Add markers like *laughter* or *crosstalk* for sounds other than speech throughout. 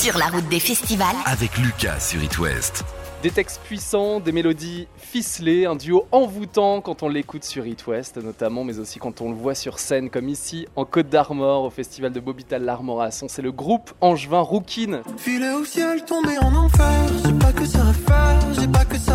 Sur la route des festivals. Avec Lucas sur It West. Des textes puissants, des mélodies ficelées, un duo envoûtant quand on l'écoute sur It West notamment, mais aussi quand on le voit sur scène, comme ici en Côte d'Armor au festival de Bobital l'Armorasson. C'est le groupe Angevin Rouquine. Filet au ciel, tombé en enfer. J'ai pas que ça à faire, j'ai pas que ça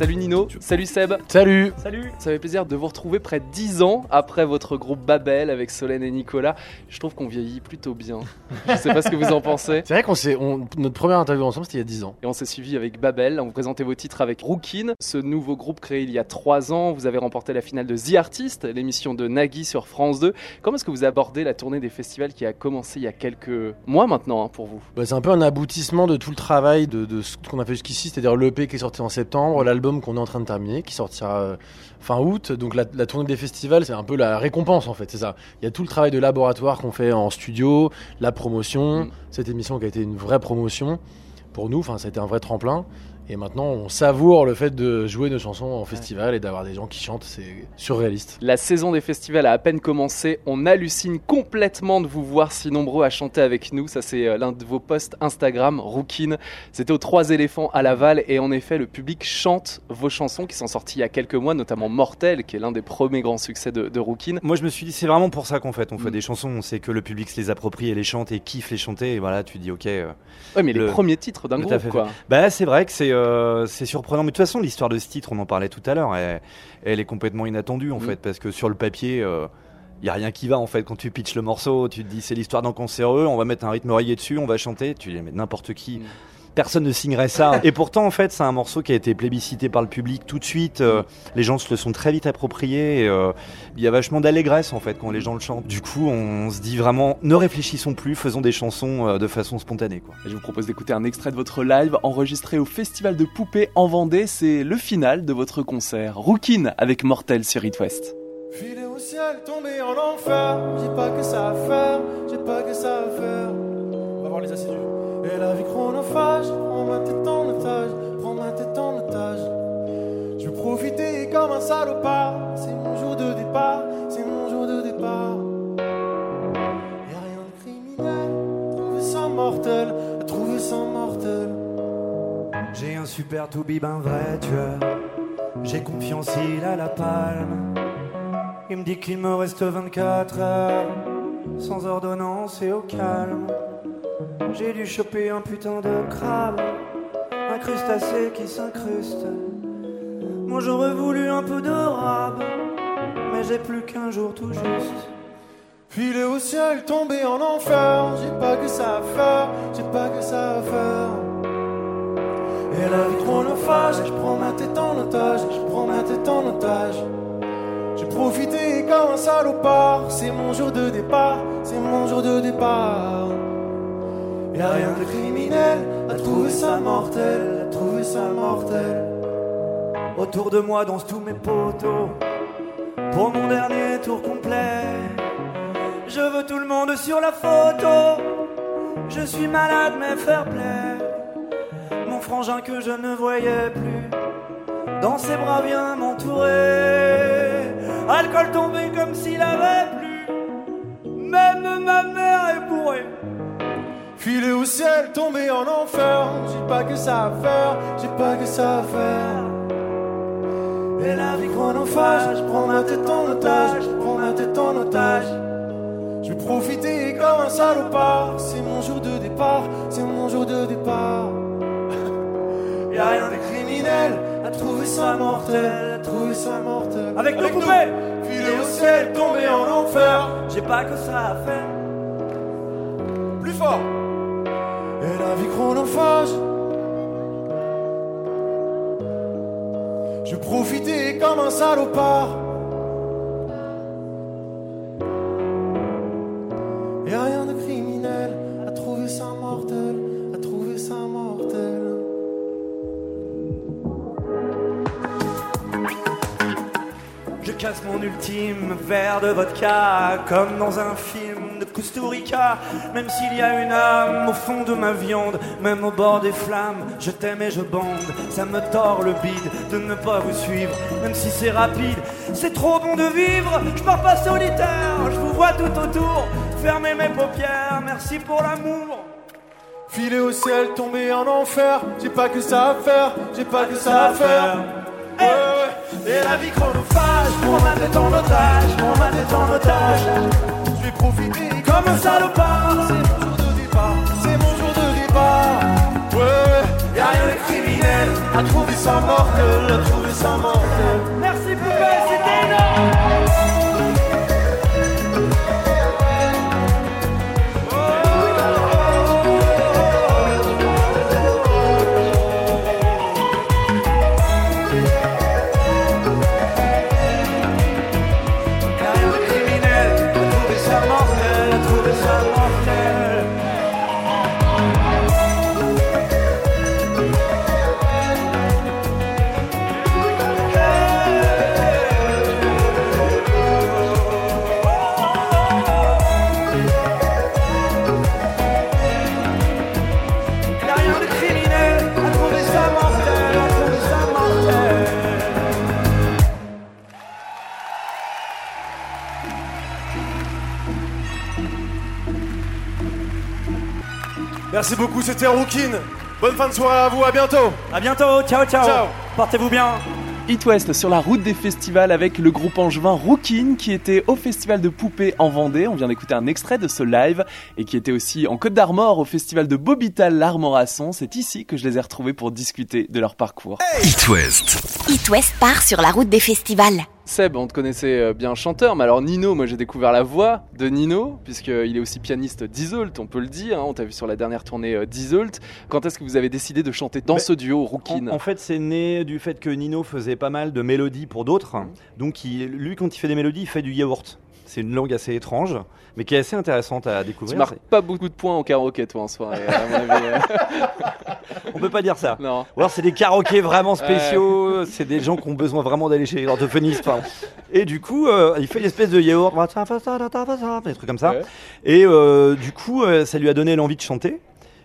Salut Nino, salut Seb. Salut Salut Ça fait plaisir de vous retrouver près de 10 ans après votre groupe Babel avec Solène et Nicolas. Je trouve qu'on vieillit plutôt bien. Je sais pas ce que vous en pensez. *laughs* C'est vrai qu'on s'est. on- notre première interview ensemble, c'était il y a 10 ans. Et on s'est suivi avec Babel. On vous présentait vos titres avec Rookin, ce nouveau groupe créé il y a 3 ans. Vous avez remporté la finale de The Artist, l'émission de Nagui sur France 2. Comment est-ce que vous abordez la tournée des festivals qui a commencé il y a quelques mois maintenant hein, pour vous? Bah, c'est un peu un aboutissement de tout le travail de, de ce qu'on a fait jusqu'ici, c'est-à-dire l'EP qui est sorti en septembre, l'album qu'on est en train de terminer, qui sortira euh, fin août. Donc la, la tournée des festivals, c'est un peu la récompense en fait, c'est ça. Il y a tout le travail de laboratoire qu'on fait en studio, la promotion, Mm. cette émission qui a été une vraie promotion pour nous, enfin ça a été un vrai tremplin. Et maintenant, on savoure le fait de jouer nos chansons en festival et d'avoir des gens qui chantent, c'est surréaliste. La saison des festivals a à peine commencé. On hallucine complètement de vous voir si nombreux à chanter avec nous. Ça, c'est euh, l'un de vos posts Instagram, Rookin. C'était aux Trois éléphants à Laval. Et en effet, le public chante vos chansons qui sont sorties il y a quelques mois, notamment Mortel, qui est l'un des premiers grands succès de, de Rookin. Moi, je me suis dit, c'est vraiment pour ça qu'on fait. On fait Mm. des chansons, on sait que le public se les approprie et les chante et kiffe les chanter. Et voilà, tu dis, ok. euh, Ouais, mais les Le- premiers titres d'un groupe, fait. quoi. Bah, c'est vrai que c'est euh, c'est surprenant. Mais de toute façon, l'histoire de ce titre, on en parlait tout à l'heure, elle, elle est complètement inattendue en Mm. fait, parce que sur le papier. il y a rien qui va en fait quand tu pitches le morceau, tu te dis c'est l'histoire d'un cancéreux, on va mettre un rythme rayé dessus, on va chanter, tu dis mais n'importe qui, Mm. Personne ne signerait ça. *laughs* Et pourtant en fait c'est un morceau qui a été plébiscité par le public tout de suite, euh, les gens se le sont très vite approprié, et, euh, il y a vachement d'allégresse en fait quand les gens le chantent. Du coup on se dit vraiment ne réfléchissons plus, faisons des chansons euh, de façon spontanée quoi. Je vous propose d'écouter un extrait de votre live enregistré au Festival de Poupées en Vendée. C'est le final de votre concert. Rookin avec Mortel sur It West. Filet au ciel, tombé en enfer. J'ai pas que ça à faire, j'ai pas que ça à faire. Un super toubib, un vrai tueur. J'ai confiance, il a la palme. Il me dit qu'il me reste 24 heures. Sans ordonnance et au calme. J'ai dû choper un putain de crabe. Un crustacé qui s'incruste. Moi j'aurais voulu un peu de rab. Mais j'ai plus qu'un jour tout juste. Filet au ciel, tombé en enfer. J'ai pas que ça à faire, j'ai pas que ça à faire. Et la vie chronophage, je prends ma tête en otage, je prends ma tête en otage. J'ai profité comme un salopard, c'est mon jour de départ, c'est mon jour de départ. Y'a rien de criminel à trouver ça mortel, à trouver ça mortel. Autour de moi dansent tous mes poteaux Pour mon dernier tour complet Je veux tout le monde sur la photo Je suis malade mais fair play frangin que je ne voyais plus Dans ses bras vient m'entourer Alcool tombé comme s'il avait plu Même ma mère est bourrée Filet au ciel, tombé en enfer. J'ai pas que ça à faire, j'ai pas que ça à faire. Et la vie chronophage, je prends ma tête en otage, je prends ma tête en otage. Je vais profiter comme un salopard, c'est mon jour de départ, c'est mon jour de départ. Y'a rien de criminel à trouver ça mortel, à trouver ça mortel. Avec nos nous, poupées. Filet au ciel, tombé en enfer. J'ai pas que ça à faire plus fort. Et la vie chronophage. Je profitais comme un salopard. Je glace mon ultime verre de vodka, comme dans un film de Kusturica. Même s'il y a une âme au fond de ma viande, même au bord des flammes, je t'aime et je bande. Ça me tord le bide de ne pas vous suivre, même si c'est rapide. C'est trop bon de vivre, je pars pas solitaire, je vous vois tout autour. Fermez mes paupières, merci pour l'amour. Filer au ciel, tomber en enfer. J'ai pas que ça à faire, j'ai pas que ça à faire. Et la vie chronophage, prends ma tête en otage, prends ma tête en otage. Je vais profiter comme un salopard. C'est mon jour de départ, c'est mon jour de départ. Ouais. Y'a rien de criminel à trouver ça mortel, à trouver ça mortel. Merci beaucoup, c'était Rookin. Bonne fin de soirée à vous, à bientôt. À bientôt, ciao ciao. Ciao. Portez-vous bien. It West sur la route des festivals avec le groupe angevin Rookin qui était au festival de poupées en Vendée. On vient d'écouter un extrait de ce live et qui était aussi en Côte d'Armor au festival de Bobital l'Armorasson. C'est ici que je les ai retrouvés pour discuter de leur parcours. It West. It West part sur la route des festivals. Seb, on te connaissait euh, bien chanteur, mais alors Nino, moi j'ai découvert la voix de Nino, puisqu'il est aussi pianiste d'Isolt, on peut le dire, hein, on t'a vu sur la dernière tournée euh, d'Isolt. Quand est-ce que vous avez décidé de chanter dans Mais ce duo En, Rookin en fait, c'est né du fait que Nino faisait pas mal de mélodies pour d'autres. Donc, il- lui, quand il fait des mélodies, il fait du yaourt. C'est une langue assez étrange, mais qui est assez intéressante à Tu découvrir. marques pas beaucoup de points au karaoké toi en soirée, à mon avis. *laughs* On peut pas dire ça. non. Ou alors c'est des karaokés vraiment spéciaux, c'est des gens qui ont besoin vraiment d'aller chez l'orthophoniste. pardon. Et du coup, euh, il fait une espèce de yaourt, des trucs comme ça. Ouais. Et euh, du coup, euh, ça lui a donné l'envie de chanter.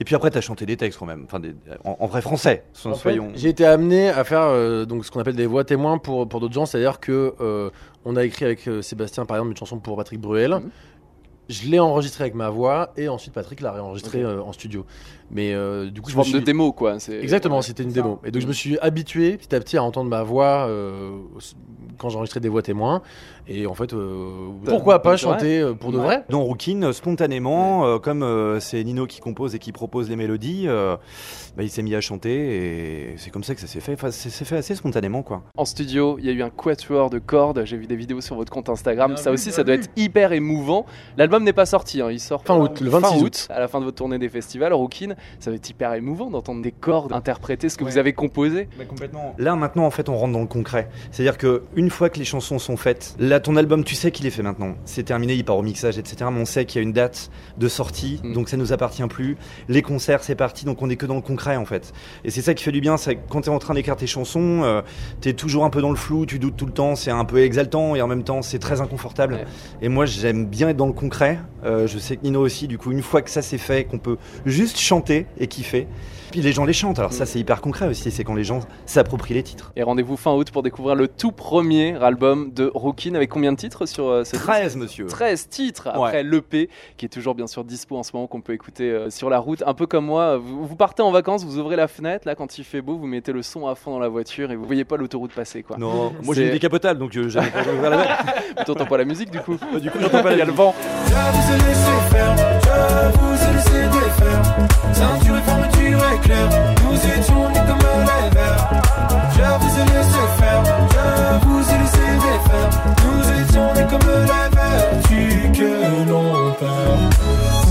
Et puis après, t'as chanté des textes quand même, enfin des- en, en vrai français, so- En fait, soyons. J'ai été amené à faire euh, donc ce qu'on appelle des voix témoins pour, pour d'autres gens, c'est-à-dire que euh, on a écrit avec euh, Sébastien par exemple une chanson pour Patrick Bruel. Mhm. Je l'ai enregistré avec ma voix et ensuite Patrick l'a réenregistré euh, en studio. Mais euh, du coup, Je je me forme de suis... démo quoi. Exactement, ouais, c'était une démo. Et donc je me suis habitué petit à petit à entendre ma voix euh, quand j'enregistrais des voix témoins. Et en fait, euh, pourquoi pas vrai. chanter euh, pour de Ouais. vrai? Dans Rookin, euh, spontanément, euh, comme euh, c'est Nino qui compose et qui propose les mélodies, euh, bah, il s'est mis à chanter et c'est comme ça que ça s'est fait. Enfin, c'est fait assez spontanément, quoi. En studio, il y a eu un quatuor de cordes. J'ai vu des vidéos sur votre compte Instagram. Ça vu, aussi, ça doit être hyper émouvant. L'album n'est pas sorti. hein, Il sort Fin août, le 26 fin août. à la fin de votre tournée des festivals. Rookin, ça va être hyper émouvant d'entendre des cordes interpréter ce que Ouais. vous avez composé. complètement. Là maintenant en fait on rentre dans le concret. C'est-à-dire que une fois que les chansons sont faites, là ton album tu sais qu'il est fait maintenant. C'est terminé, il part au mixage, etc. Mais on sait qu'il y a une date de sortie, Mm. donc ça nous appartient plus. Les concerts c'est parti, donc on est que dans le concret en fait. Et c'est ça qui fait du bien, c'est quand t'es en train d'écrire tes chansons, euh, t'es toujours un peu dans le flou, tu doutes tout le temps, c'est un peu exaltant et en même temps c'est très inconfortable. Ouais. Et moi j'aime bien être dans le concret. Euh, je sais que Nino aussi, du coup une fois que ça c'est fait, qu'on peut juste chanter et kiffer. Puis les gens les chantent, alors ça c'est hyper concret aussi, c'est quand les gens s'approprient les titres. Et rendez-vous fin août pour découvrir le tout premier album de Rookin avec combien de titres sur euh, ce disque? 13 monsieur. 13 titres après l'EP qui est toujours bien sûr dispo en ce moment qu'on peut écouter euh, sur la route. Un peu comme moi, vous, vous partez en vacances, vous ouvrez la fenêtre, là quand il fait beau, vous mettez le son à fond dans la voiture et vous voyez pas l'autoroute passer quoi. Non, moi j'ai une décapotable donc euh, j'avais pas d'ouvrir la. Tu *laughs* t'entends pas la musique du coup Du coup j'entends pas Il y a le vent. Je vous ai laissé faire, je vous ai laissé défaire. Ceinture et fermeture éclair, nous étions comme verres. Je vous ai laissé faire, vous ai laissé défaire. Nous étions nus comme les verres, tu que l'on perd.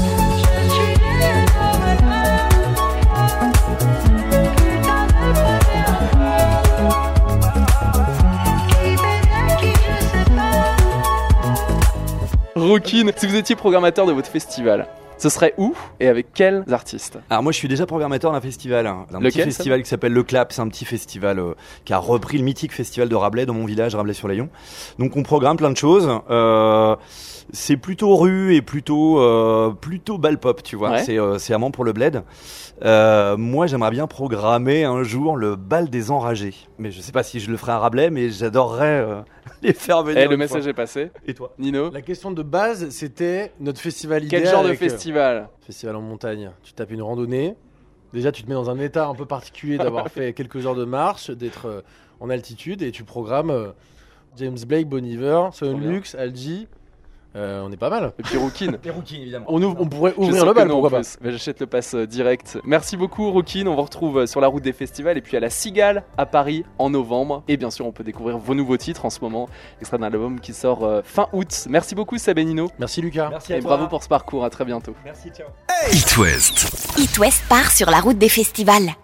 Si vous étiez programmateur de votre festival, Ce serait où et avec quels artistes? Alors moi je suis déjà programmateur d'un festival, hein, d'un petit festival qui s'appelle Le Clap, c'est un petit festival euh, qui a repris le mythique festival de Rabelais dans mon village, Rabelais-sur-Layon. Donc on programme plein de choses. Euh, c'est plutôt rue et plutôt euh, plutôt bal pop, tu vois. Ouais. C'est c'est vraiment pour le bled. Moi j'aimerais bien programmer un jour le bal des enragés, mais je sais pas si je le ferai à Rabelais, mais j'adorerais les faire venir. Eh, le message fois. est passé. Et toi Nino La question de base, c'était notre festival idéal. Quel genre de euh, festival Festival en montagne. Tu tapes une randonnée. Déjà, tu te mets dans un état un peu particulier d'avoir *laughs* fait quelques heures de marche, d'être euh, en altitude et tu programmes euh, James Blake, Bon Iver, Algie. Euh, on est pas mal. Et puis Rookin. *laughs* Rookies évidemment. On, ouvre- on pourrait ouvrir le bal, pourquoi pas j'achète le pass euh, direct. Merci beaucoup, Rookin. On vous retrouve euh, sur la route des festivals et puis à la Cigale à Paris en novembre. Et bien sûr, on peut découvrir vos nouveaux titres en ce moment, extrait d'un album qui sort euh, fin août. Merci beaucoup, Seb et Nino. Merci Lucas. Merci à Et toi. bravo pour ce parcours. À très bientôt. Merci, ciao. It West. It West part sur la route des festivals.